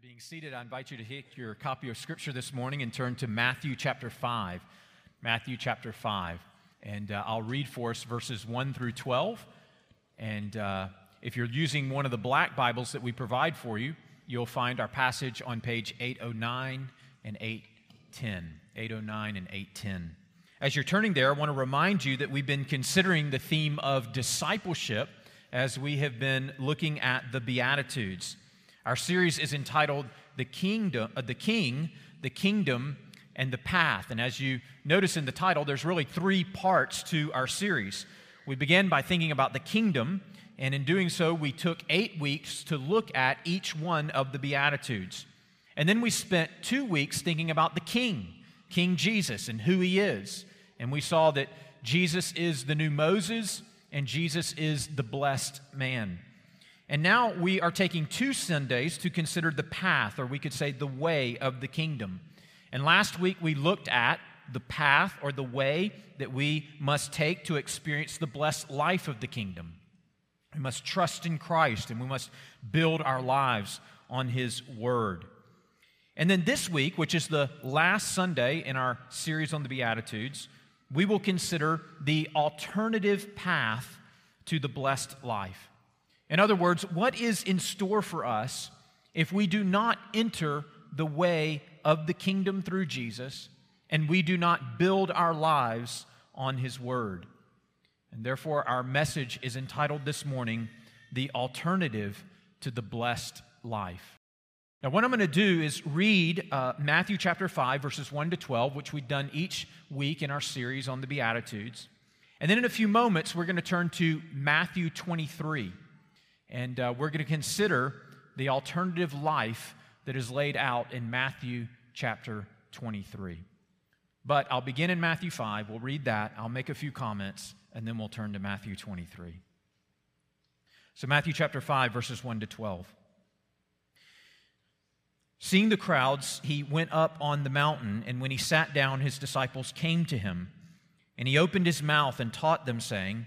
you're being seated, I invite you to take your copy of Scripture this morning and turn to Matthew chapter 5. Matthew chapter 5. And uh, I'll read for us verses 1 through 12. And uh, if you're using one of the black Bibles that we provide for you, you'll find our passage on page 809 and 810. 809 and 810. As you're turning there, I want to remind you that we've been considering the theme of discipleship as we have been looking at the Beatitudes. Our series is entitled The Kingdom, uh, the King, the Kingdom, and the Path. And as you notice in the title, there's really three parts to our series. We began by thinking about the kingdom, and in doing so, we took eight weeks to look at each one of the Beatitudes. And then we spent two weeks thinking about the King, King Jesus, and who he is. And we saw that Jesus is the new Moses, and Jesus is the blessed man. And now we are taking two Sundays to consider the path, or we could say the way of the kingdom. And last week we looked at the path or the way that we must take to experience the blessed life of the kingdom. We must trust in Christ and we must build our lives on His Word. And then this week, which is the last Sunday in our series on the Beatitudes, we will consider the alternative path to the blessed life. In other words, what is in store for us if we do not enter the way of the kingdom through Jesus and we do not build our lives on His Word? And therefore, our message is entitled this morning, The Alternative to the Blessed Life. Now, what I'm going to do is read uh, Matthew chapter 5, verses 1 to 12, which we've done each week in our series on the Beatitudes. And then in a few moments, we're going to turn to Matthew 23. And uh, we're going to consider the alternative life that is laid out in Matthew chapter 23. But I'll begin in Matthew 5. We'll read that. I'll make a few comments, and then we'll turn to Matthew 23. So, Matthew chapter 5, verses 1 to 12. Seeing the crowds, he went up on the mountain, and when he sat down, his disciples came to him. And he opened his mouth and taught them, saying,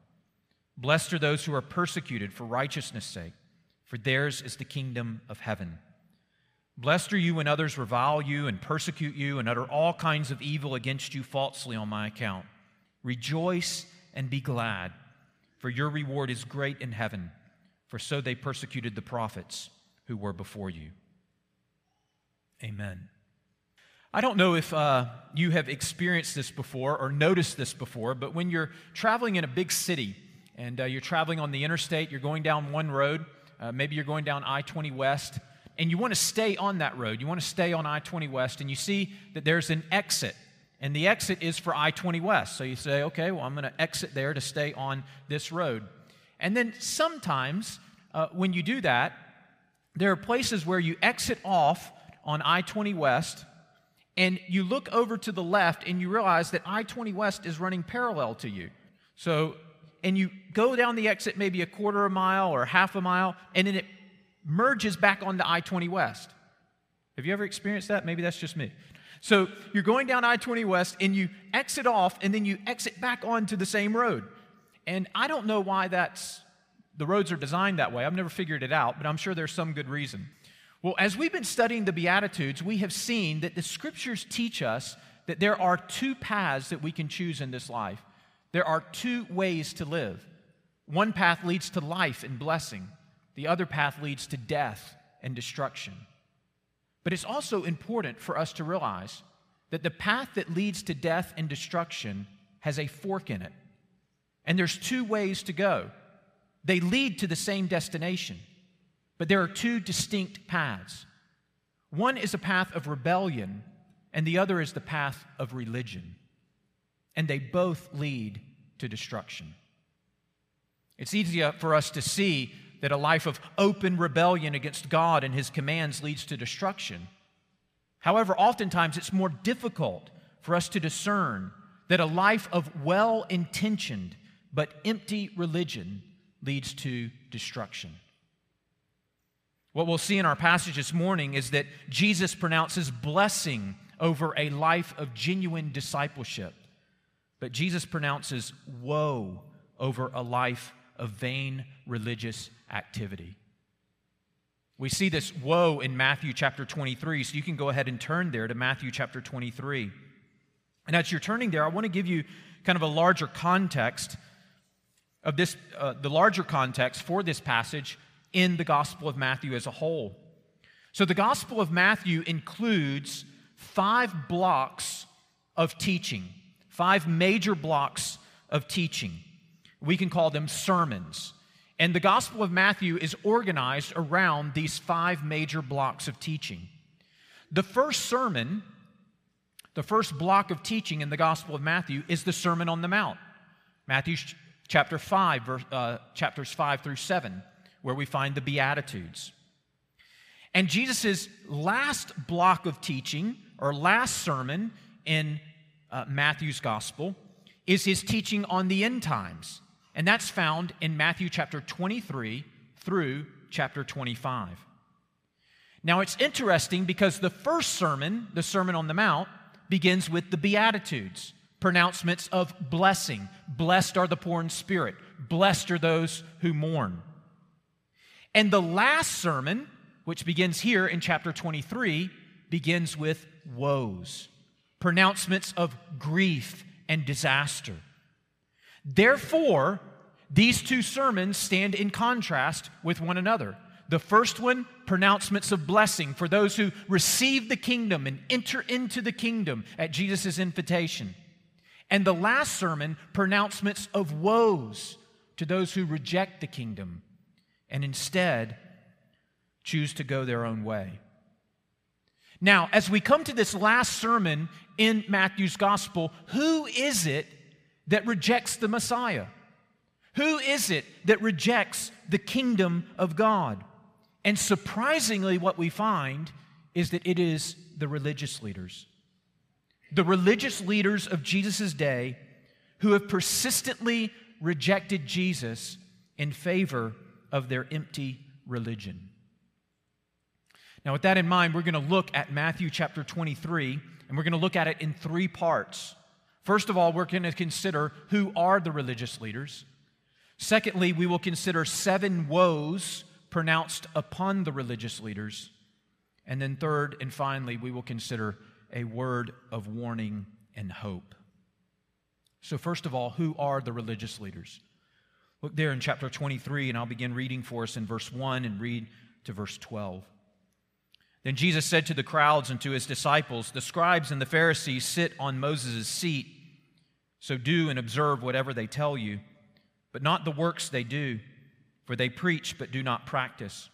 Blessed are those who are persecuted for righteousness' sake, for theirs is the kingdom of heaven. Blessed are you when others revile you and persecute you and utter all kinds of evil against you falsely on my account. Rejoice and be glad, for your reward is great in heaven, for so they persecuted the prophets who were before you. Amen. I don't know if uh, you have experienced this before or noticed this before, but when you're traveling in a big city, and uh, you're traveling on the interstate, you're going down one road, uh, maybe you're going down I 20 West, and you want to stay on that road. You want to stay on I 20 West, and you see that there's an exit, and the exit is for I 20 West. So you say, okay, well, I'm going to exit there to stay on this road. And then sometimes uh, when you do that, there are places where you exit off on I 20 West, and you look over to the left and you realize that I 20 West is running parallel to you. So and you go down the exit maybe a quarter of a mile or half a mile, and then it merges back onto I 20 West. Have you ever experienced that? Maybe that's just me. So you're going down I 20 West and you exit off and then you exit back onto the same road. And I don't know why that's the roads are designed that way. I've never figured it out, but I'm sure there's some good reason. Well, as we've been studying the Beatitudes, we have seen that the scriptures teach us that there are two paths that we can choose in this life. There are two ways to live. One path leads to life and blessing, the other path leads to death and destruction. But it's also important for us to realize that the path that leads to death and destruction has a fork in it. And there's two ways to go. They lead to the same destination, but there are two distinct paths. One is a path of rebellion, and the other is the path of religion and they both lead to destruction. It's easier for us to see that a life of open rebellion against God and His commands leads to destruction. However, oftentimes it's more difficult for us to discern that a life of well intentioned but empty religion leads to destruction. What we'll see in our passage this morning is that Jesus pronounces blessing over a life of genuine discipleship, but Jesus pronounces woe over a life of vain religious activity. We see this woe in Matthew chapter 23, so you can go ahead and turn there to Matthew chapter 23. And as you're turning there, I want to give you kind of a larger context of this, uh, the larger context for this passage in the Gospel of Matthew as a whole. So, the Gospel of Matthew includes five blocks of teaching, five major blocks of teaching. We can call them sermons. And the Gospel of Matthew is organized around these five major blocks of teaching. The first sermon, the first block of teaching in the Gospel of Matthew is the Sermon on the Mount. Matthew chapter 5, verse, uh, chapters 5 through 7 where we find the Beatitudes. And Jesus' last block of teaching, or last sermon in uh, Matthew's gospel, is his teaching on the end times. And that's found in Matthew chapter 23 through chapter 25. Now it's interesting because the first sermon, the Sermon on the Mount, begins with the Beatitudes, pronouncements of blessing. Blessed are the poor in spirit, blessed are those who mourn. And the last sermon, which begins here in chapter 23, begins with woes, pronouncements of grief and disaster. Therefore, these two sermons stand in contrast with one another. The first one, pronouncements of blessing for those who receive the kingdom and enter into the kingdom at Jesus' invitation. And the last sermon, pronouncements of woes to those who reject the kingdom and instead choose to go their own way. Now, as we come to this last sermon in Matthew's gospel, who is it that rejects the Messiah? Who is it that rejects the kingdom of God? And surprisingly, what we find is that it is the religious leaders. The religious leaders of Jesus' day who have persistently rejected Jesus in favor of their empty religion. Now, with that in mind, we're going to look at Matthew chapter 23, and we're going to look at it in three parts. First of all, we're going to consider who are the religious leaders. Secondly, we will consider seven woes pronounced upon the religious leaders. And then, third and finally, we will consider a word of warning and hope. So, first of all, who are the religious leaders? Look there in chapter 23, and I'll begin reading for us in verse 1 and read to verse 12. Then Jesus said to the crowds and to his disciples, The scribes and the Pharisees sit on Moses' seat, so do and observe whatever they tell you, but not the works they do, for they preach but do not practice.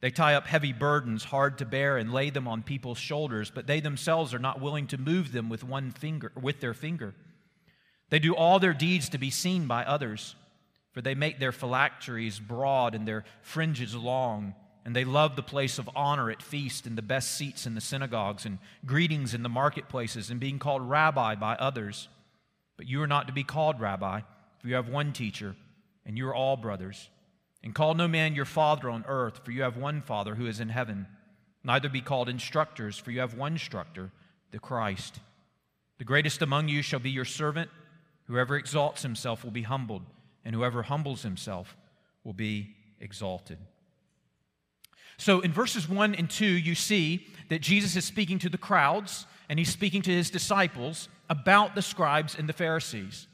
They tie up heavy burdens hard to bear and lay them on people's shoulders, but they themselves are not willing to move them with one finger with their finger. They do all their deeds to be seen by others. For they make their phylacteries broad and their fringes long, and they love the place of honor at feast and the best seats in the synagogues and greetings in the marketplaces and being called rabbi by others. But you are not to be called rabbi, for you have one teacher, and you are all brothers. And call no man your father on earth, for you have one Father who is in heaven. Neither be called instructors, for you have one instructor, the Christ. The greatest among you shall be your servant. Whoever exalts himself will be humbled and whoever humbles himself will be exalted. So in verses 1 and 2, you see that Jesus is speaking to the crowds and he's speaking to his disciples about the scribes and the Pharisees.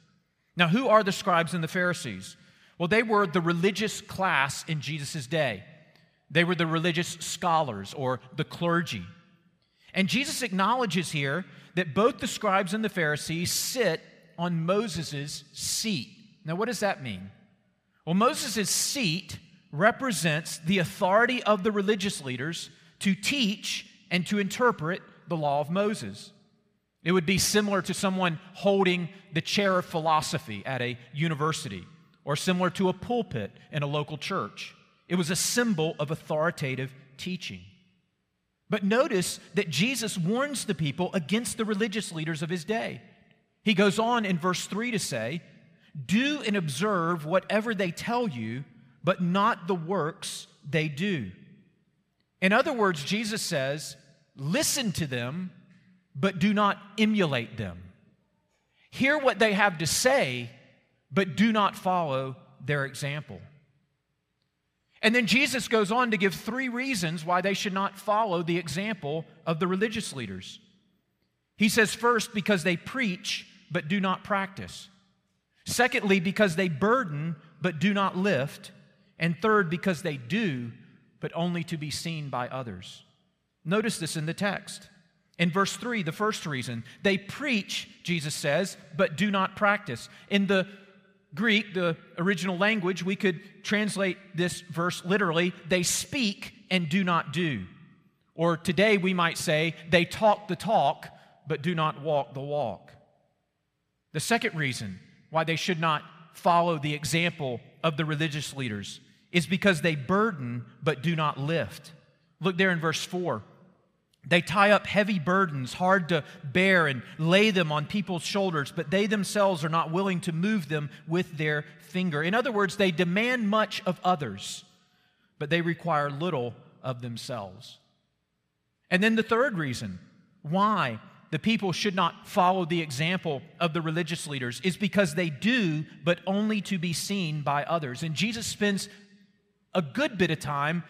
Now, who are the scribes and the Pharisees? Well, they were the religious class in Jesus' day. They were the religious scholars or the clergy. And Jesus acknowledges here that both the scribes and the Pharisees sit on Moses' seat. Now, what does that mean? Well, Moses' seat represents the authority of the religious leaders to teach and to interpret the law of Moses. It would be similar to someone holding the chair of philosophy at a university or similar to a pulpit in a local church. It was a symbol of authoritative teaching. But notice that Jesus warns the people against the religious leaders of his day. He goes on in verse 3 to say, Do and observe whatever they tell you, but not the works they do. In other words, Jesus says, Listen to them, but do not emulate them. Hear what they have to say, but do not follow their example. And then Jesus goes on to give three reasons why they should not follow the example of the religious leaders. He says, first, because they preach but do not practice. Secondly, because they burden but do not lift. And third, because they do but only to be seen by others. Notice this in the text. In verse 3, the first reason, they preach, Jesus says, but do not practice. In the Greek, the original language, we could translate this verse literally they speak and do not do. Or today we might say they talk the talk but do not walk the walk. The second reason why they should not follow the example of the religious leaders is because they burden but do not lift. Look there in verse 4. They tie up heavy burdens, hard to bear, and lay them on people's shoulders, but they themselves are not willing to move them with their finger. In other words, they demand much of others, but they require little of themselves. And then the third reason why the people should not follow the example of the religious leaders is because they do, but only to be seen by others. And Jesus spends a good bit of time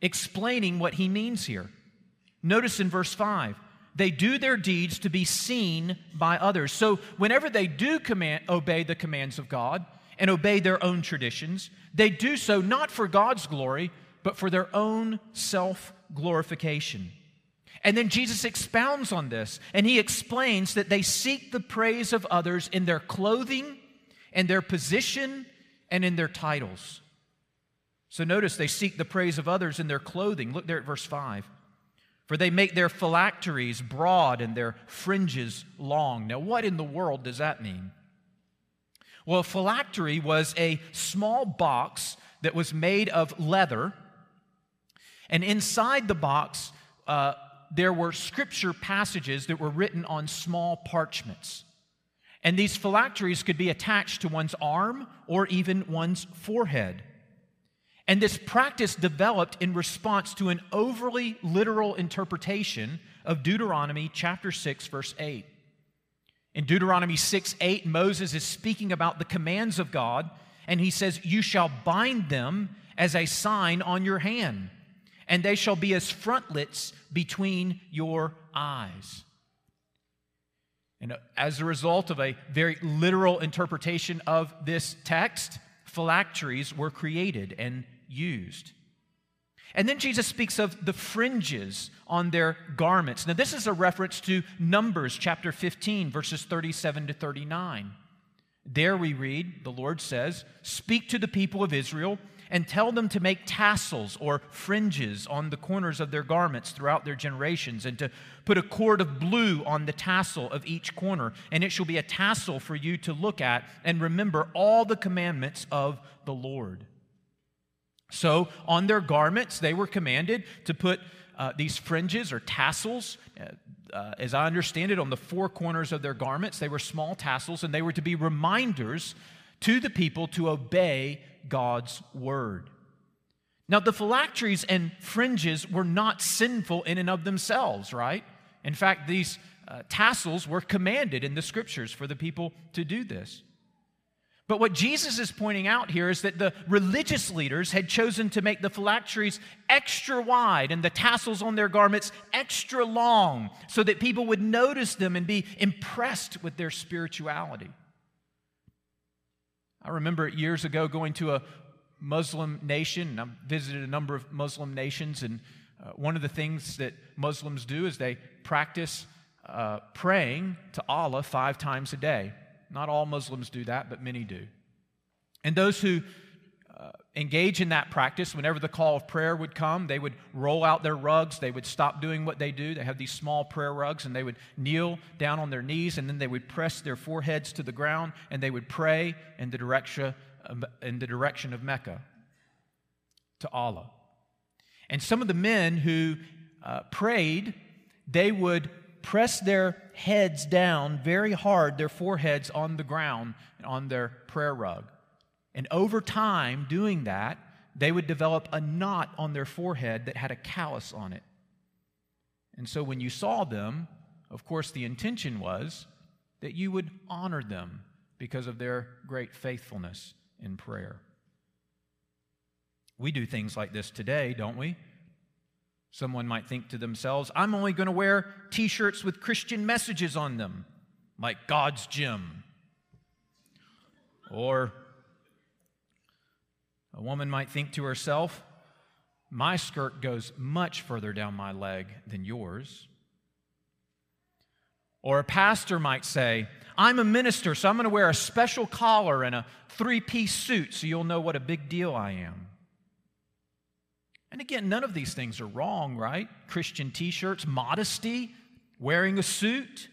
explaining what he means here. Notice in verse 5 they do their deeds to be seen by others. So whenever they do command, obey the commands of God and obey their own traditions, they do so not for God's glory, but for their own self glorification. And then Jesus expounds on this and he explains that they seek the praise of others in their clothing and their position and in their titles. So notice they seek the praise of others in their clothing. Look there at verse 5. For they make their phylacteries broad and their fringes long. Now, what in the world does that mean? Well, a phylactery was a small box that was made of leather, and inside the box, uh, there were scripture passages that were written on small parchments. And these phylacteries could be attached to one's arm or even one's forehead. And this practice developed in response to an overly literal interpretation of Deuteronomy chapter 6, verse 8. In Deuteronomy 6 8, Moses is speaking about the commands of God, and he says, You shall bind them as a sign on your hand, and they shall be as frontlets between your eyes. And as a result of a very literal interpretation of this text, phylacteries were created and used. And then Jesus speaks of the fringes on their garments. Now, this is a reference to Numbers chapter 15, verses 37 to 39. There we read, the Lord says, Speak to the people of Israel and tell them to make tassels or fringes on the corners of their garments throughout their generations, and to put a cord of blue on the tassel of each corner. And it shall be a tassel for you to look at and remember all the commandments of the Lord. So, on their garments, they were commanded to put uh, these fringes or tassels. Uh, uh, as I understand it, on the four corners of their garments, they were small tassels, and they were to be reminders to the people to obey God's word. Now, the phylacteries and fringes were not sinful in and of themselves, right? In fact, these uh, tassels were commanded in the scriptures for the people to do this. But what Jesus is pointing out here is that the religious leaders had chosen to make the phylacteries extra wide and the tassels on their garments extra long so that people would notice them and be impressed with their spirituality. I remember years ago going to a Muslim nation, I visited a number of Muslim nations, and uh, one of the things that Muslims do is they practice uh, praying to Allah five times a day. Not all Muslims do that, but many do. And those who uh, engage in that practice, whenever the call of prayer would come, they would roll out their rugs. They would stop doing what they do. They have these small prayer rugs, and they would kneel down on their knees, and then they would press their foreheads to the ground, and they would pray in the direction, in the direction of Mecca to Allah. And some of the men who uh, prayed, they would press their heads down very hard, their foreheads on the ground, on their prayer rug. And over time, doing that, they would develop a knot on their forehead that had a callus on it. And so when you saw them, of course, the intention was that you would honor them because of their great faithfulness in prayer. We do things like this today, don't we? Someone might think to themselves, I'm only going to wear t shirts with Christian messages on them, like God's Gym. Or a woman might think to herself, My skirt goes much further down my leg than yours. Or a pastor might say, I'm a minister, so I'm going to wear a special collar and a three piece suit so you'll know what a big deal I am. And again, none of these things are wrong, right? Christian t shirts, modesty, wearing a suit.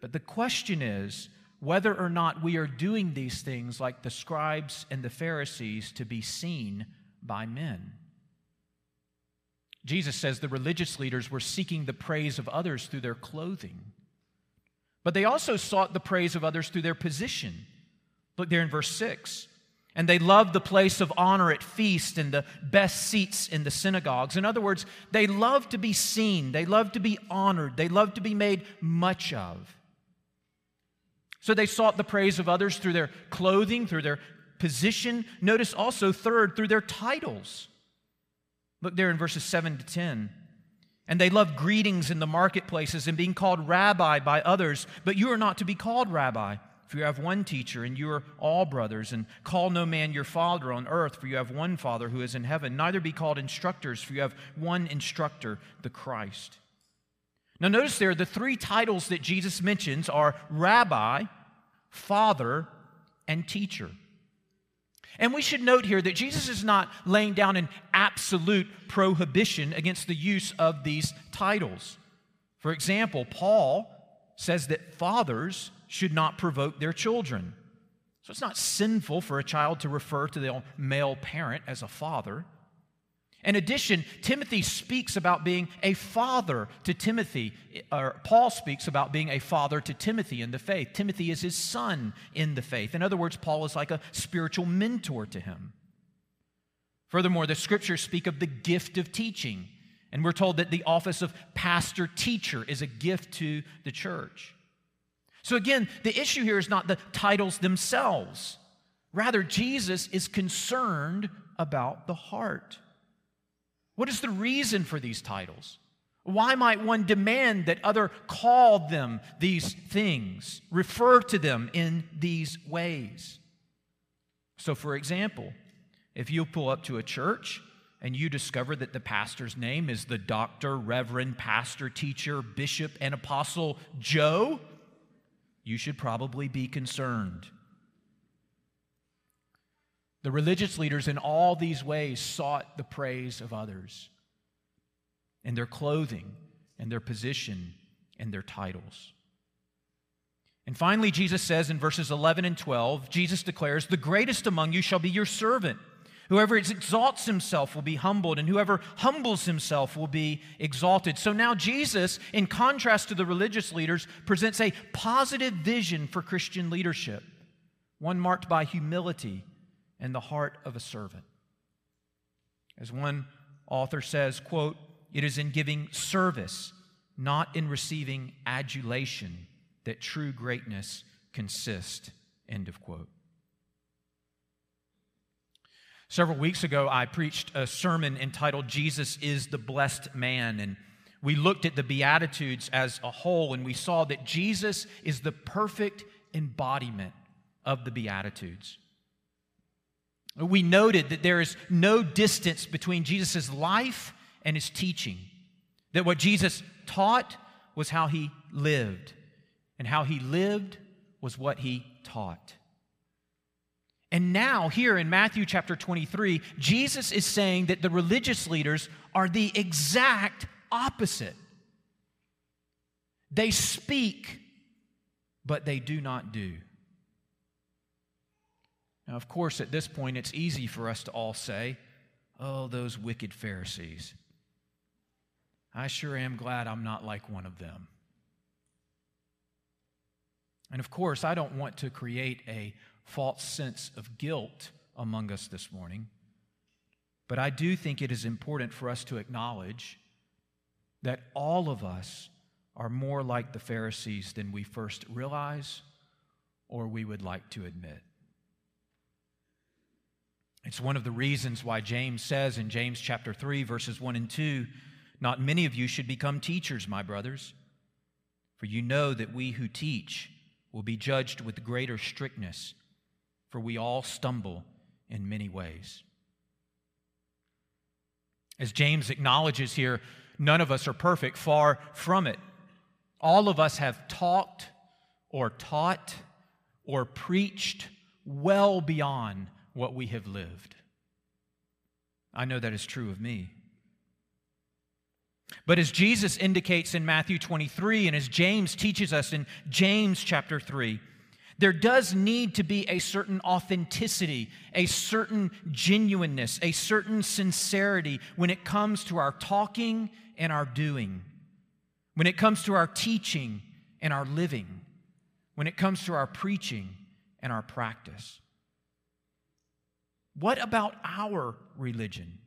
But the question is whether or not we are doing these things like the scribes and the Pharisees to be seen by men. Jesus says the religious leaders were seeking the praise of others through their clothing, but they also sought the praise of others through their position. Look there in verse 6. And they loved the place of honor at feast and the best seats in the synagogues. In other words, they loved to be seen, they loved to be honored, they loved to be made much of. So they sought the praise of others through their clothing, through their position. Notice also, third, through their titles. Look there in verses 7 to 10. And they loved greetings in the marketplaces and being called rabbi by others, but you are not to be called rabbi for you have one teacher, and you are all brothers. And call no man your father on earth, for you have one Father who is in heaven. Neither be called instructors, for you have one instructor, the Christ. Now, notice there, the three titles that Jesus mentions are rabbi, father, and teacher. And we should note here that Jesus is not laying down an absolute prohibition against the use of these titles. For example, Paul says that fathers should not provoke their children. So it's not sinful for a child to refer to the male parent as a father. In addition, Timothy speaks about being a father to Timothy, or Paul speaks about being a father to Timothy in the faith. Timothy is his son in the faith. In other words, Paul is like a spiritual mentor to him. Furthermore, the scriptures speak of the gift of teaching, and we're told that the office of pastor teacher is a gift to the church. So, again, the issue here is not the titles themselves. Rather, Jesus is concerned about the heart. What is the reason for these titles? Why might one demand that other call them these things, refer to them in these ways? So, for example, if you pull up to a church and you discover that the pastor's name is the doctor, reverend, pastor, teacher, bishop, and apostle Joe, you should probably be concerned. The religious leaders, in all these ways, sought the praise of others in their clothing and their position and their titles. And finally, Jesus says in verses 11 and 12, Jesus declares, The greatest among you shall be your servant. Whoever exalts himself will be humbled, and whoever humbles himself will be exalted. So now, Jesus, in contrast to the religious leaders, presents a positive vision for Christian leadership, one marked by humility and the heart of a servant. As one author says, quote, it is in giving service, not in receiving adulation, that true greatness consists. End of quote. Several weeks ago, I preached a sermon entitled Jesus is the Blessed Man. And we looked at the Beatitudes as a whole, and we saw that Jesus is the perfect embodiment of the Beatitudes. We noted that there is no distance between Jesus' life and his teaching, that what Jesus taught was how he lived, and how he lived was what he taught. And now, here in Matthew chapter 23, Jesus is saying that the religious leaders are the exact opposite. They speak, but they do not do. Now, of course, at this point, it's easy for us to all say, Oh, those wicked Pharisees. I sure am glad I'm not like one of them. And of course, I don't want to create a false sense of guilt among us this morning, but I do think it is important for us to acknowledge that all of us are more like the Pharisees than we first realize or we would like to admit. It's one of the reasons why James says in James chapter 3 verses 1 and 2, not many of you should become teachers, my brothers, for you know that we who teach will be judged with greater strictness, for we all stumble in many ways. As James acknowledges here, none of us are perfect, far from it. All of us have talked or taught or preached well beyond what we have lived. I know that is true of me. But as Jesus indicates in Matthew 23 and as James teaches us in James chapter 3, there does need to be a certain authenticity, a certain genuineness, a certain sincerity when it comes to our talking and our doing, when it comes to our teaching and our living, when it comes to our preaching and our practice. What about our religion?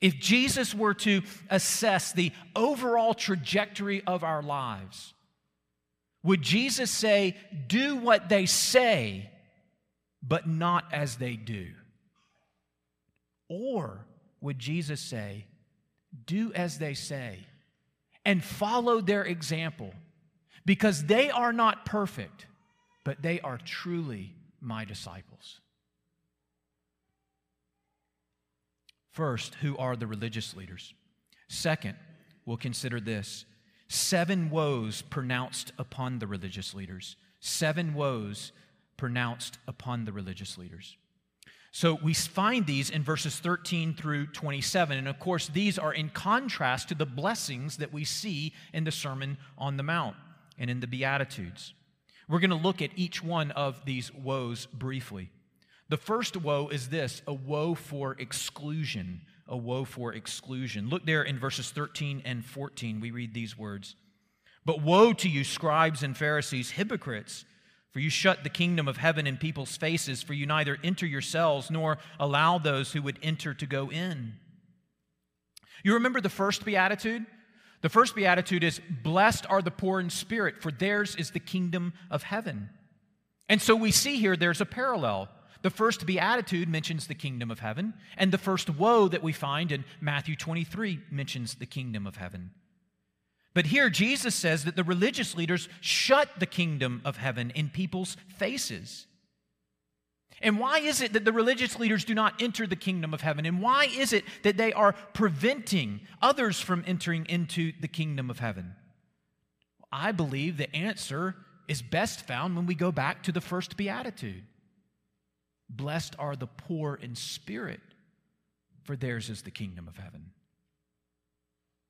If Jesus were to assess the overall trajectory of our lives, would Jesus say, Do what they say, but not as they do? Or would Jesus say, Do as they say and follow their example because they are not perfect, but they are truly my disciples? First, who are the religious leaders? Second, we'll consider this seven woes pronounced upon the religious leaders. Seven woes pronounced upon the religious leaders. So we find these in verses 13 through 27. And of course, these are in contrast to the blessings that we see in the Sermon on the Mount and in the Beatitudes. We're going to look at each one of these woes briefly. The first woe is this a woe for exclusion. A woe for exclusion. Look there in verses 13 and 14. We read these words But woe to you, scribes and Pharisees, hypocrites! For you shut the kingdom of heaven in people's faces, for you neither enter yourselves nor allow those who would enter to go in. You remember the first beatitude? The first beatitude is Blessed are the poor in spirit, for theirs is the kingdom of heaven. And so we see here there's a parallel. The first beatitude mentions the kingdom of heaven, and the first woe that we find in Matthew 23 mentions the kingdom of heaven. But here, Jesus says that the religious leaders shut the kingdom of heaven in people's faces. And why is it that the religious leaders do not enter the kingdom of heaven? And why is it that they are preventing others from entering into the kingdom of heaven? I believe the answer is best found when we go back to the first beatitude. Blessed are the poor in spirit, for theirs is the kingdom of heaven.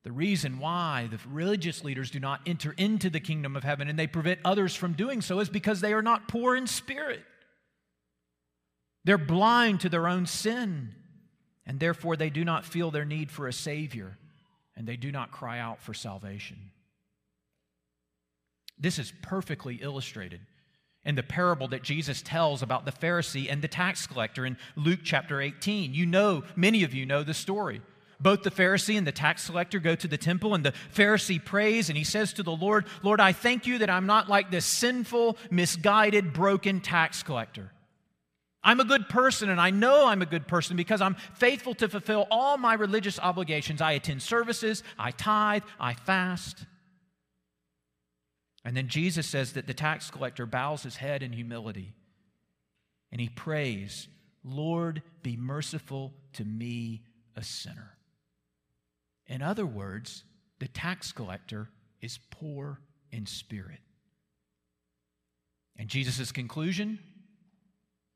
The reason why the religious leaders do not enter into the kingdom of heaven and they prevent others from doing so is because they are not poor in spirit. They're blind to their own sin, and therefore they do not feel their need for a Savior, and they do not cry out for salvation. This is perfectly illustrated in the parable that Jesus tells about the Pharisee and the tax collector in Luke chapter 18. You know, many of you know the story. Both the Pharisee and the tax collector go to the temple, and the Pharisee prays and he says to the Lord, Lord, I thank you that I'm not like this sinful, misguided, broken tax collector. I'm a good person, and I know I'm a good person because I'm faithful to fulfill all my religious obligations. I attend services, I tithe, I fast. And then Jesus says that the tax collector bows his head in humility and he prays, Lord, be merciful to me, a sinner. In other words, the tax collector is poor in spirit. And Jesus' conclusion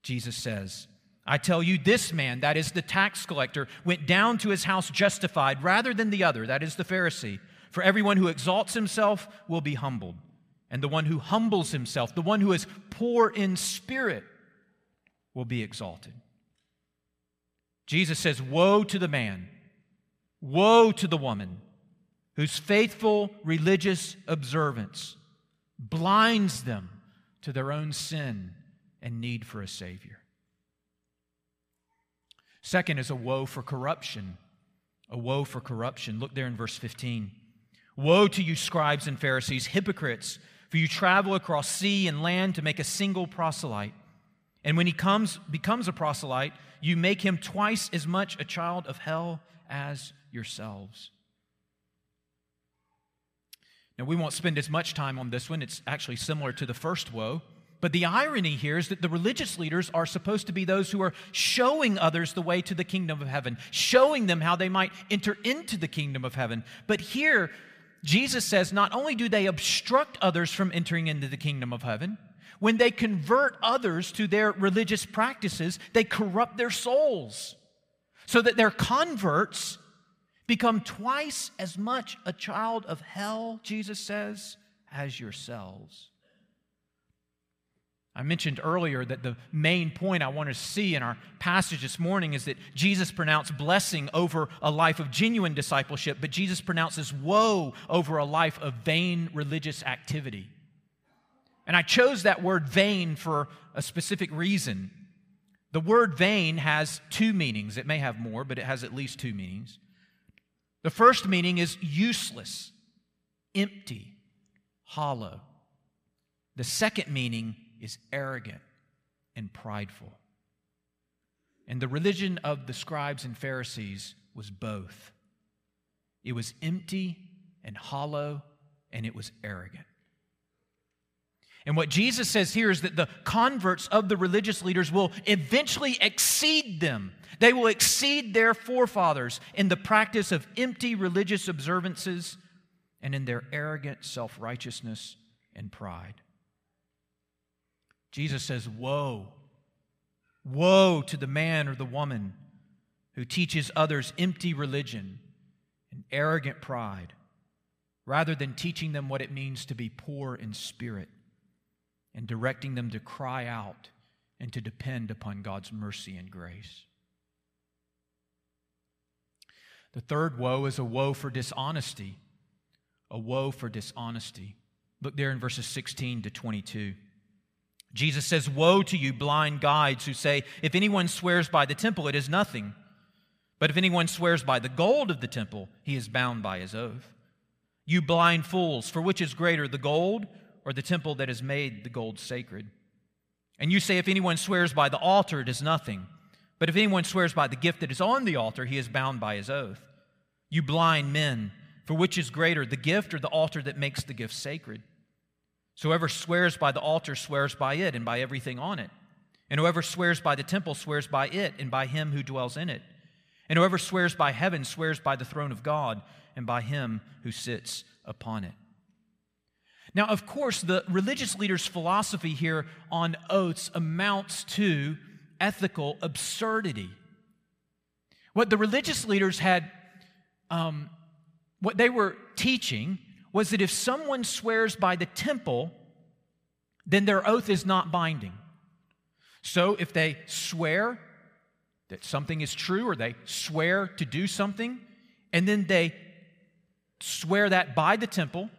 Jesus says, I tell you, this man, that is the tax collector, went down to his house justified rather than the other, that is the Pharisee. For everyone who exalts himself will be humbled and the one who humbles himself, the one who is poor in spirit, will be exalted. Jesus says, Woe to the man Woe to the woman whose faithful religious observance blinds them to their own sin and need for a Savior. Second is a woe for corruption. A woe for corruption. Look there in verse 15. Woe to you, scribes and Pharisees, hypocrites, for you travel across sea and land to make a single proselyte. And when he comes, becomes a proselyte, you make him twice as much a child of hell as yourselves. Now, we won't spend as much time on this one. It's actually similar to the first woe. But the irony here is that the religious leaders are supposed to be those who are showing others the way to the kingdom of heaven, showing them how they might enter into the kingdom of heaven. But here, Jesus says not only do they obstruct others from entering into the kingdom of heaven, when they convert others to their religious practices, they corrupt their souls so that their converts become twice as much a child of hell, Jesus says, as yourselves. I mentioned earlier that the main point I want to see in our passage this morning is that Jesus pronounced blessing over a life of genuine discipleship, but Jesus pronounces woe over a life of vain religious activity. And I chose that word vain for a specific reason. The word vain has two meanings. It may have more, but it has at least two meanings. The first meaning is useless, empty, hollow. The second meaning is arrogant and prideful. And the religion of the scribes and Pharisees was both it was empty and hollow, and it was arrogant. And what Jesus says here is that the converts of the religious leaders will eventually exceed them. They will exceed their forefathers in the practice of empty religious observances and in their arrogant self righteousness and pride. Jesus says, Woe, woe to the man or the woman who teaches others empty religion and arrogant pride, rather than teaching them what it means to be poor in spirit and directing them to cry out and to depend upon God's mercy and grace. The third woe is a woe for dishonesty. A woe for dishonesty. Look there in verses 16 to 22. Jesus says, Woe to you, blind guides, who say, If anyone swears by the temple, it is nothing. But if anyone swears by the gold of the temple, he is bound by his oath. You blind fools, for which is greater, the gold or the temple that has made the gold sacred? And you say, If anyone swears by the altar, it is nothing. But if anyone swears by the gift that is on the altar, he is bound by his oath. You blind men, for which is greater, the gift or the altar that makes the gift sacred? So whoever swears by the altar swears by it and by everything on it. And whoever swears by the temple swears by it and by him who dwells in it. And whoever swears by heaven swears by the throne of God and by him who sits upon it. Now, of course, the religious leaders' philosophy here on oaths amounts to ethical absurdity. What the religious leaders had, um, what they were teaching was that if someone swears by the temple, then their oath is not binding. So if they swear that something is true or they swear to do something, and then they swear that by the temple,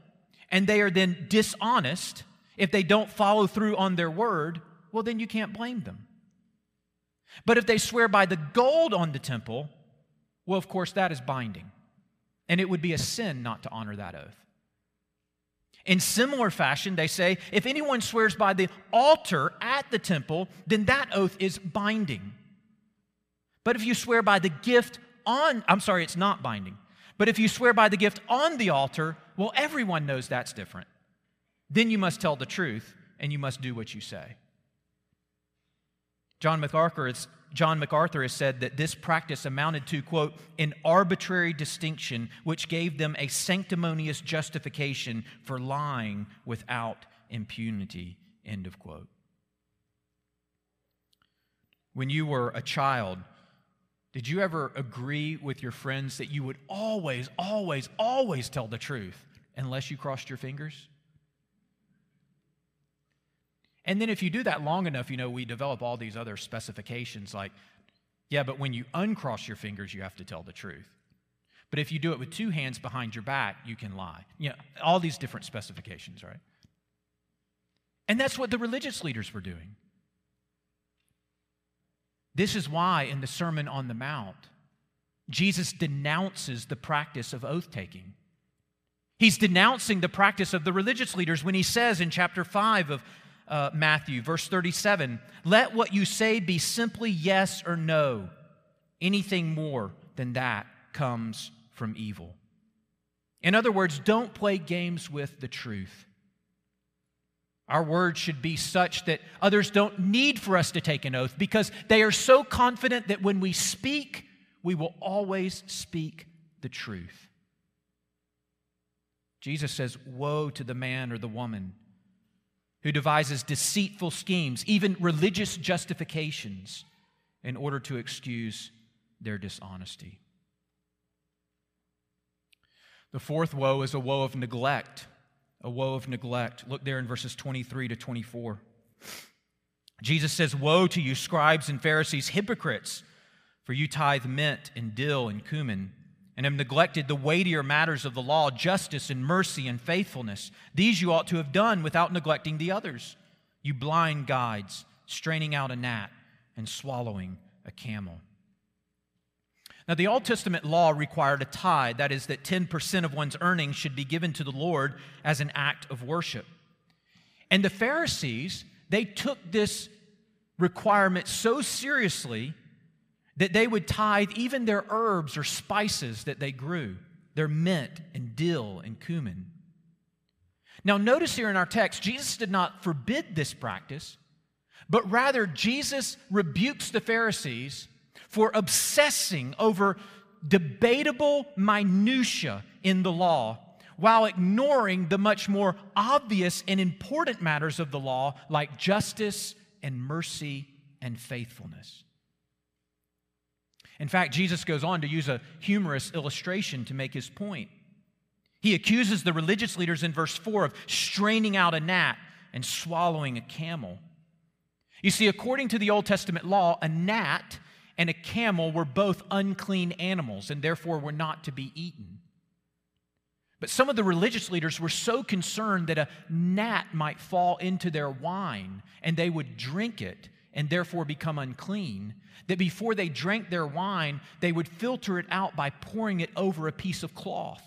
and they are then dishonest, if they don't follow through on their word, well, then you can't blame them. But if they swear by the gold on the temple, well, of course, that is binding. And it would be a sin not to honor that oath. In similar fashion, they say, if anyone swears by the altar at the temple, then that oath is binding. But if you swear by the gift on, I'm sorry, it's not binding. But if you swear by the gift on the altar, well, everyone knows that's different. Then you must tell the truth and you must do what you say. John MacArthur, John MacArthur has said that this practice amounted to, quote, an arbitrary distinction which gave them a sanctimonious justification for lying without impunity, end of quote. When you were a child, did you ever agree with your friends that you would always, always, always tell the truth unless you crossed your fingers? And then if you do that long enough, you know, we develop all these other specifications like, yeah, but when you uncross your fingers, you have to tell the truth. But if you do it with two hands behind your back, you can lie. You know, all these different specifications, right? And that's what the religious leaders were doing. This is why in the Sermon on the Mount, Jesus denounces the practice of oath taking. He's denouncing the practice of the religious leaders when he says in chapter 5 of uh, Matthew, verse 37, let what you say be simply yes or no. Anything more than that comes from evil. In other words, don't play games with the truth. Our words should be such that others don't need for us to take an oath because they are so confident that when we speak, we will always speak the truth. Jesus says, Woe to the man or the woman who devises deceitful schemes, even religious justifications, in order to excuse their dishonesty. The fourth woe is a woe of neglect. A woe of neglect. Look there in verses 23 to 24. Jesus says, Woe to you, scribes and Pharisees, hypocrites, for you tithe mint and dill and cumin and have neglected the weightier matters of the law, justice and mercy and faithfulness. These you ought to have done without neglecting the others. You blind guides, straining out a gnat and swallowing a camel. Now, the Old Testament law required a tithe, that is, that 10% of one's earnings should be given to the Lord as an act of worship. And the Pharisees, they took this requirement so seriously that they would tithe even their herbs or spices that they grew, their mint and dill and cumin. Now, notice here in our text, Jesus did not forbid this practice, but rather Jesus rebukes the Pharisees for obsessing over debatable minutiae in the law while ignoring the much more obvious and important matters of the law like justice and mercy and faithfulness. In fact, Jesus goes on to use a humorous illustration to make his point. He accuses the religious leaders in verse 4 of straining out a gnat and swallowing a camel. You see, according to the Old Testament law, a gnat and a camel were both unclean animals and therefore were not to be eaten. But some of the religious leaders were so concerned that a gnat might fall into their wine and they would drink it and therefore become unclean, that before they drank their wine, they would filter it out by pouring it over a piece of cloth.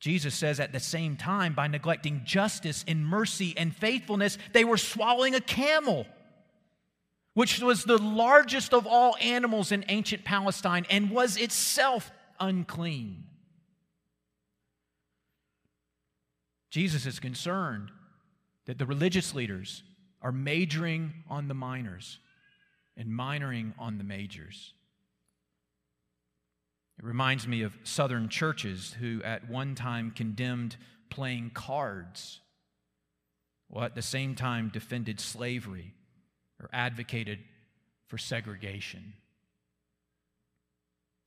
Jesus says at the same time, by neglecting justice and mercy and faithfulness, they were swallowing a camel, which was the largest of all animals in ancient Palestine and was itself unclean. Jesus is concerned that the religious leaders are majoring on the minors and minoring on the majors. It reminds me of Southern churches who at one time condemned playing cards, while at the same time defended slavery or advocated for segregation.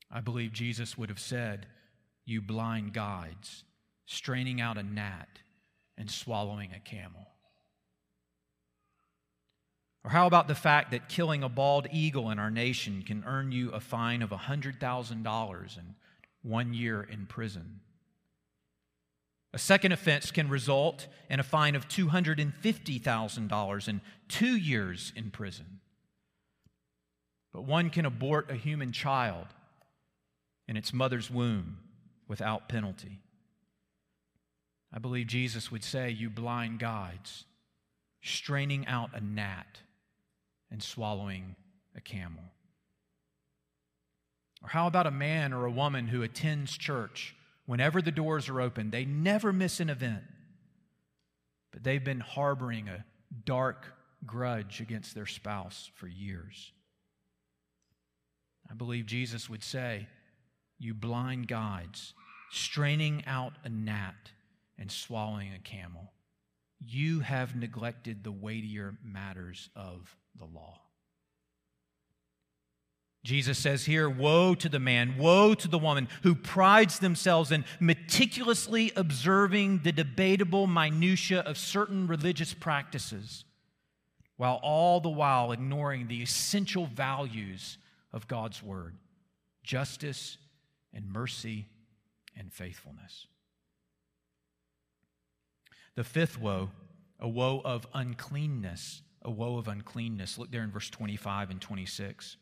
I believe Jesus would have said, You blind guides, straining out a gnat and swallowing a camel. Or how about the fact that killing a bald eagle in our nation can earn you a fine of $100,000 and one year in prison? A second offense can result in a fine of $250,000 and two years in prison. But one can abort a human child in its mother's womb without penalty. I believe Jesus would say, You blind guides, straining out a gnat and swallowing a camel. Or how about a man or a woman who attends church whenever the doors are open? They never miss an event, but they've been harboring a dark grudge against their spouse for years. I believe Jesus would say, You blind guides, straining out a gnat and swallowing a camel. You have neglected the weightier matters of the law. Jesus says here, Woe to the man, woe to the woman who prides themselves in meticulously observing the debatable minutiae of certain religious practices, while all the while ignoring the essential values of God's word justice and mercy and faithfulness. The fifth woe, a woe of uncleanness, a woe of uncleanness. Look there in verse 25 and 26.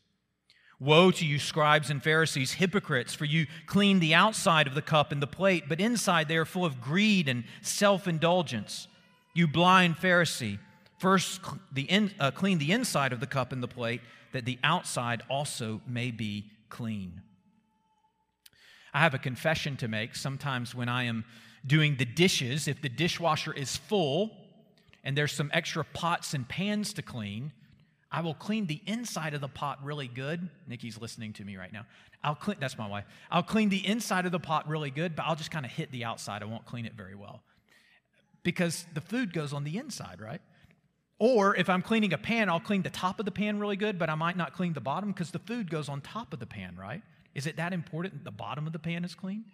Woe to you, scribes and Pharisees, hypocrites, for you clean the outside of the cup and the plate, but inside they are full of greed and self indulgence. You blind Pharisee, first the in, uh, clean the inside of the cup and the plate, that the outside also may be clean. I have a confession to make. Sometimes when I am doing the dishes, if the dishwasher is full and there's some extra pots and pans to clean, I will clean the inside of the pot really good. Nikki's listening to me right now. I'll clean, that's my wife. I'll clean the inside of the pot really good, but I'll just kind of hit the outside. I won't clean it very well. Because the food goes on the inside, right? Or if I'm cleaning a pan, I'll clean the top of the pan really good, but I might not clean the bottom because the food goes on top of the pan, right? Is it that important the bottom of the pan is clean?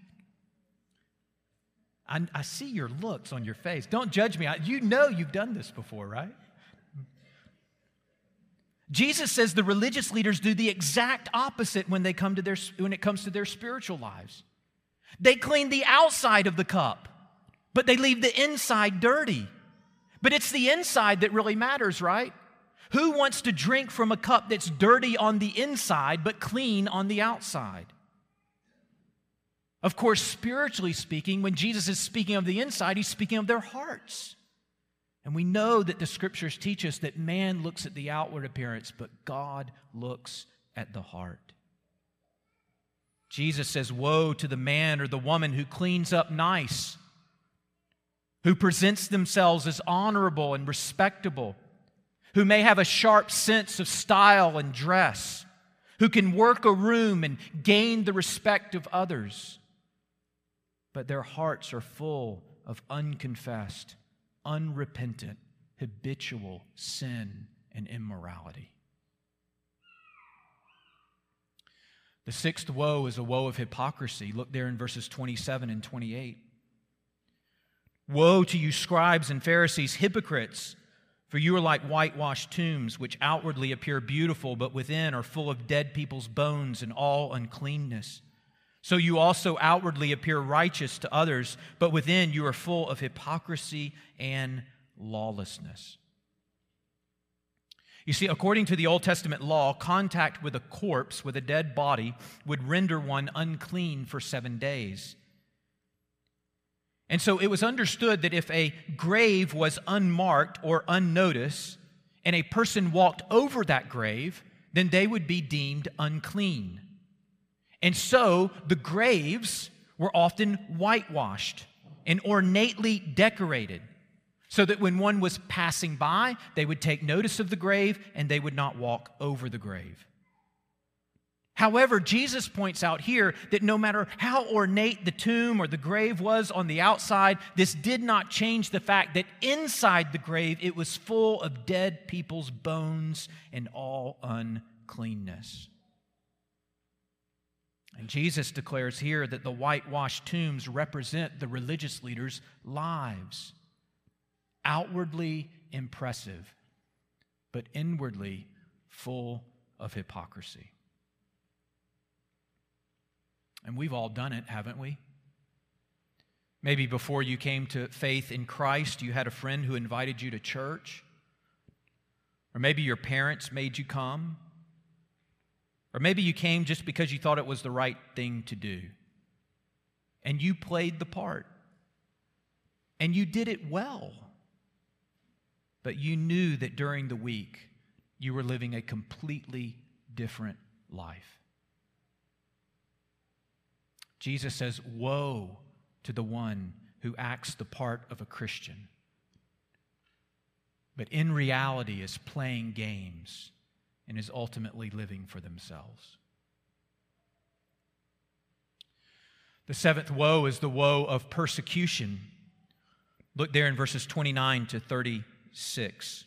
I, I see your looks on your face. Don't judge me. I, you know you've done this before, right? Jesus says the religious leaders do the exact opposite when, they come to their, when it comes to their spiritual lives. They clean the outside of the cup, but they leave the inside dirty. But it's the inside that really matters, right? Who wants to drink from a cup that's dirty on the inside but clean on the outside? Of course, spiritually speaking, when Jesus is speaking of the inside, he's speaking of their hearts. And we know that the scriptures teach us that man looks at the outward appearance, but God looks at the heart. Jesus says, Woe to the man or the woman who cleans up nice, who presents themselves as honorable and respectable, who may have a sharp sense of style and dress, who can work a room and gain the respect of others, but their hearts are full of unconfessed unrepentant, habitual sin and immorality. The sixth woe is a woe of hypocrisy. Look there in verses 27 and 28. Woe to you, scribes and Pharisees, hypocrites! For you are like whitewashed tombs, which outwardly appear beautiful, but within are full of dead people's bones and all uncleanness. So you also outwardly appear righteous to others, but within you are full of hypocrisy and lawlessness. You see, according to the Old Testament law, contact with a corpse, with a dead body, would render one unclean for seven days. And so it was understood that if a grave was unmarked or unnoticed, and a person walked over that grave, then they would be deemed unclean. And so the graves were often whitewashed and ornately decorated so that when one was passing by, they would take notice of the grave and they would not walk over the grave. However, Jesus points out here that no matter how ornate the tomb or the grave was on the outside, this did not change the fact that inside the grave it was full of dead people's bones and all uncleanness. And Jesus declares here that the whitewashed tombs represent the religious leaders' lives. Outwardly impressive, but inwardly full of hypocrisy. And we've all done it, haven't we? Maybe before you came to faith in Christ, you had a friend who invited you to church. Or maybe your parents made you come. Or maybe you came just because you thought it was the right thing to do. And you played the part. And you did it well. But you knew that during the week you were living a completely different life. Jesus says, Woe to the one who acts the part of a Christian, but in reality is playing games and is ultimately living for themselves. The seventh woe is the woe of persecution. Look there in verses 29 to 36.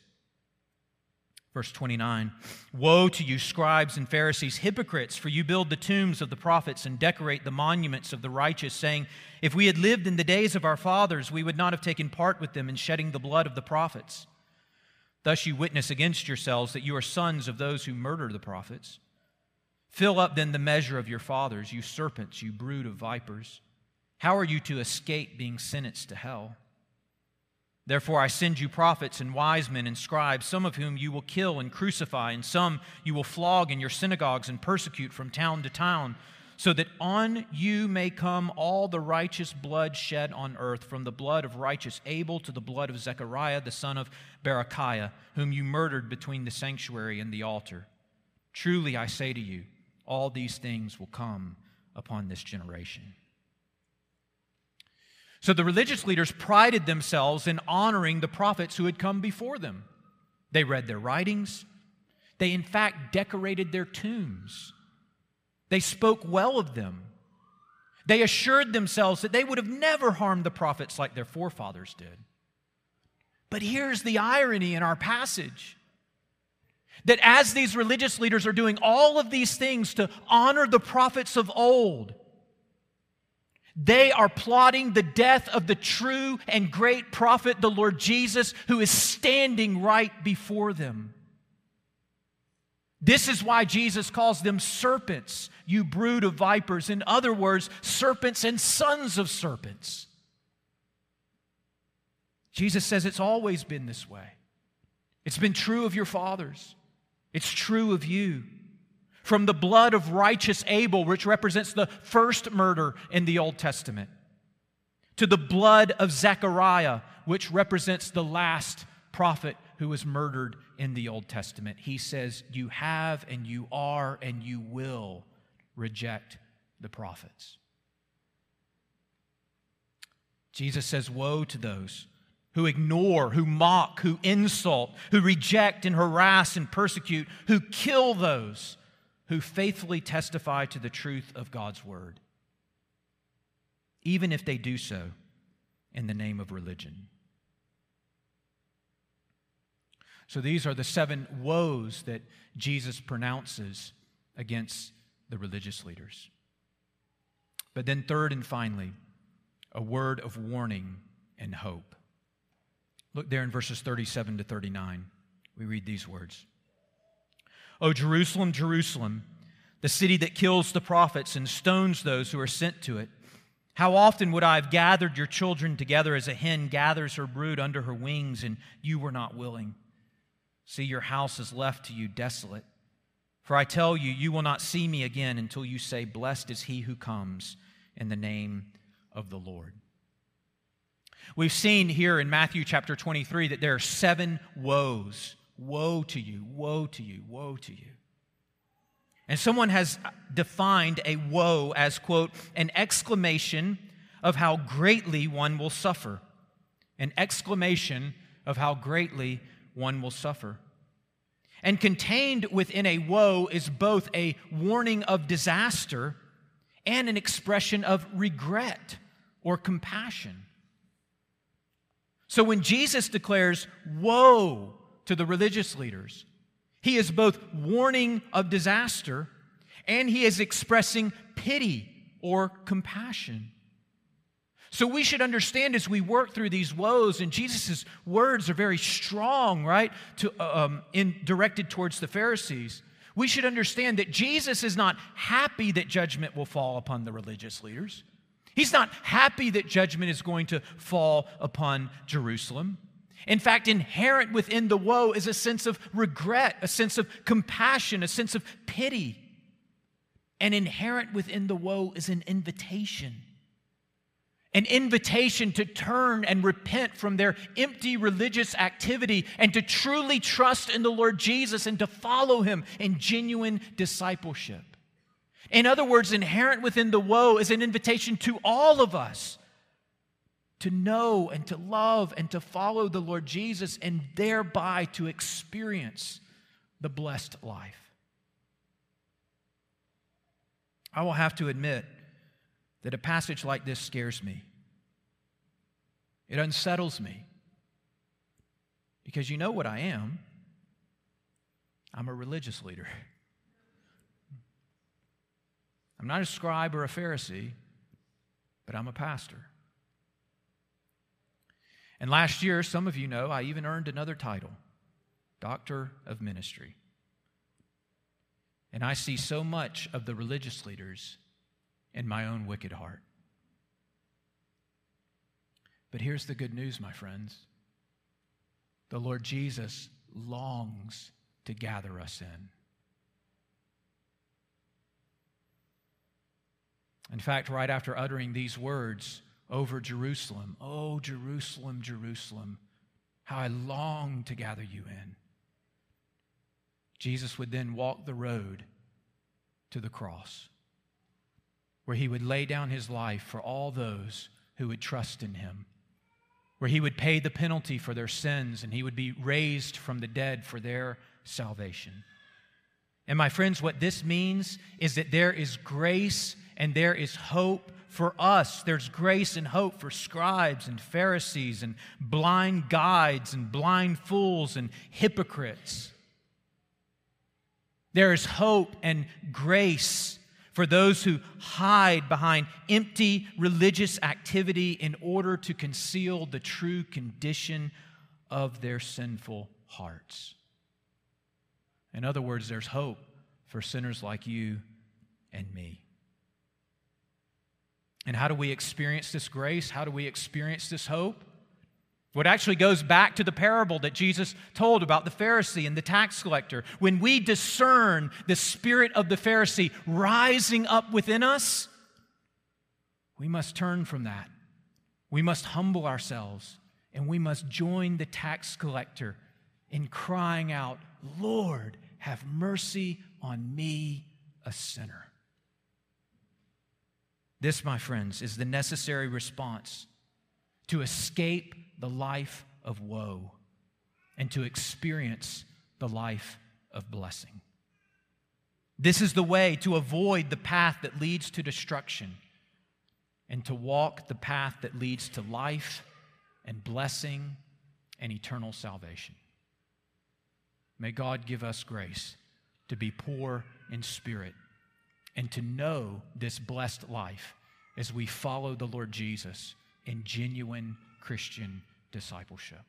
Verse 29 Woe to you, scribes and Pharisees, hypocrites, for you build the tombs of the prophets and decorate the monuments of the righteous, saying, If we had lived in the days of our fathers, we would not have taken part with them in shedding the blood of the prophets. Thus you witness against yourselves that you are sons of those who murder the prophets. Fill up then the measure of your fathers, you serpents, you brood of vipers. How are you to escape being sentenced to hell? Therefore, I send you prophets and wise men and scribes, some of whom you will kill and crucify, and some you will flog in your synagogues and persecute from town to town, so that on you may come all the righteous blood shed on earth, from the blood of righteous Abel to the blood of Zechariah, the son of Berechiah, whom you murdered between the sanctuary and the altar. Truly, I say to you, all these things will come upon this generation. So the religious leaders prided themselves in honoring the prophets who had come before them. They read their writings. They, in fact, decorated their tombs. They spoke well of them. They assured themselves that they would have never harmed the prophets like their forefathers did. But here's the irony in our passage that as these religious leaders are doing all of these things to honor the prophets of old, they are plotting the death of the true and great prophet, the Lord Jesus, who is standing right before them. This is why Jesus calls them serpents, you brood of vipers. In other words, serpents and sons of serpents. Jesus says it's always been this way. It's been true of your fathers. It's true of you. From the blood of righteous Abel, which represents the first murder in the Old Testament, to the blood of Zechariah, which represents the last prophet who was murdered in the Old Testament. He says, You have and you are and you will reject the prophets. Jesus says, Woe to those who ignore, who mock, who insult, who reject and harass and persecute, who kill those who faithfully testify to the truth of God's word, even if they do so in the name of religion. So these are the seven woes that Jesus pronounces against the religious leaders. But then, third and finally, a word of warning and hope. Look there in verses 37 to 39. We read these words O Jerusalem, Jerusalem, the city that kills the prophets and stones those who are sent to it. How often would I have gathered your children together as a hen gathers her brood under her wings, and you were not willing? See, your house is left to you desolate. For I tell you, you will not see me again until you say, Blessed is he who comes in the name of the Lord. We've seen here in Matthew chapter 23 that there are seven woes. Woe to you, woe to you, woe to you. And someone has defined a woe as, quote, an exclamation of how greatly one will suffer. An exclamation of how greatly one will suffer. And contained within a woe is both a warning of disaster and an expression of regret or compassion. So when Jesus declares woe to the religious leaders, he is both warning of disaster and he is expressing pity or compassion. So we should understand as we work through these woes, and Jesus' words are very strong, right, to, um, in, directed towards the Pharisees. We should understand that Jesus is not happy that judgment will fall upon the religious leaders. He's not happy that judgment is going to fall upon Jerusalem. In fact, inherent within the woe is a sense of regret, a sense of compassion, a sense of pity. And inherent within the woe is an invitation an invitation to turn and repent from their empty religious activity and to truly trust in the Lord Jesus and to follow him in genuine discipleship. In other words, inherent within the woe is an invitation to all of us to know and to love and to follow the Lord Jesus and thereby to experience the blessed life. I will have to admit that a passage like this scares me. It unsettles me. Because you know what I am I'm a religious leader. I'm not a scribe or a Pharisee, but I'm a pastor. And last year, some of you know, I even earned another title Doctor of Ministry. And I see so much of the religious leaders in my own wicked heart. But here's the good news, my friends the Lord Jesus longs to gather us in. In fact, right after uttering these words over Jerusalem, Oh, Jerusalem, Jerusalem, how I long to gather you in. Jesus would then walk the road to the cross, where he would lay down his life for all those who would trust in him, where he would pay the penalty for their sins and he would be raised from the dead for their salvation. And my friends, what this means is that there is grace and there is hope for us. There's grace and hope for scribes and Pharisees and blind guides and blind fools and hypocrites. There is hope and grace for those who hide behind empty religious activity in order to conceal the true condition of their sinful hearts. In other words, there's hope for sinners like you and me. And how do we experience this grace? How do we experience this hope? What actually goes back to the parable that Jesus told about the Pharisee and the tax collector. When we discern the spirit of the Pharisee rising up within us, we must turn from that. We must humble ourselves and we must join the tax collector in crying out, Lord, have mercy on me, a sinner. This, my friends, is the necessary response to escape the life of woe and to experience the life of blessing. This is the way to avoid the path that leads to destruction and to walk the path that leads to life and blessing and eternal salvation. May God give us grace to be poor in spirit and to know this blessed life as we follow the Lord Jesus in genuine Christian discipleship.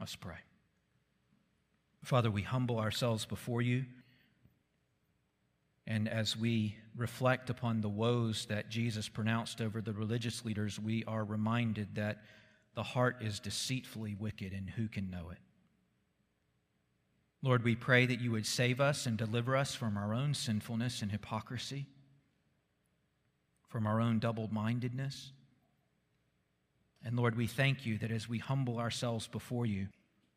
Let's pray. Father, we humble ourselves before you. And as we reflect upon the woes that Jesus pronounced over the religious leaders, we are reminded that the heart is deceitfully wicked, and who can know it? Lord, we pray that you would save us and deliver us from our own sinfulness and hypocrisy, from our own double mindedness. And Lord, we thank you that as we humble ourselves before you,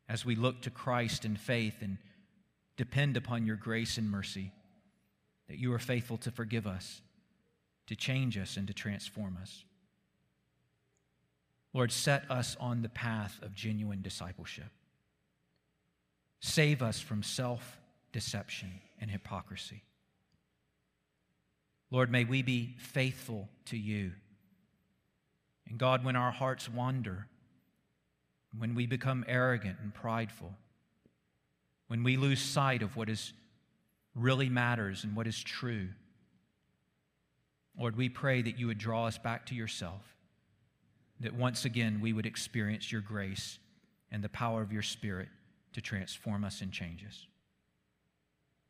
as we look to Christ in faith and depend upon your grace and mercy, that you are faithful to forgive us, to change us, and to transform us. Lord, set us on the path of genuine discipleship. Save us from self deception and hypocrisy. Lord, may we be faithful to you. And God, when our hearts wander, when we become arrogant and prideful, when we lose sight of what is really matters and what is true, Lord, we pray that you would draw us back to yourself, that once again we would experience your grace and the power of your Spirit to transform us and change us.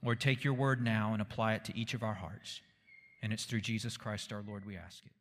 Lord, take your word now and apply it to each of our hearts. And it's through Jesus Christ our Lord we ask it.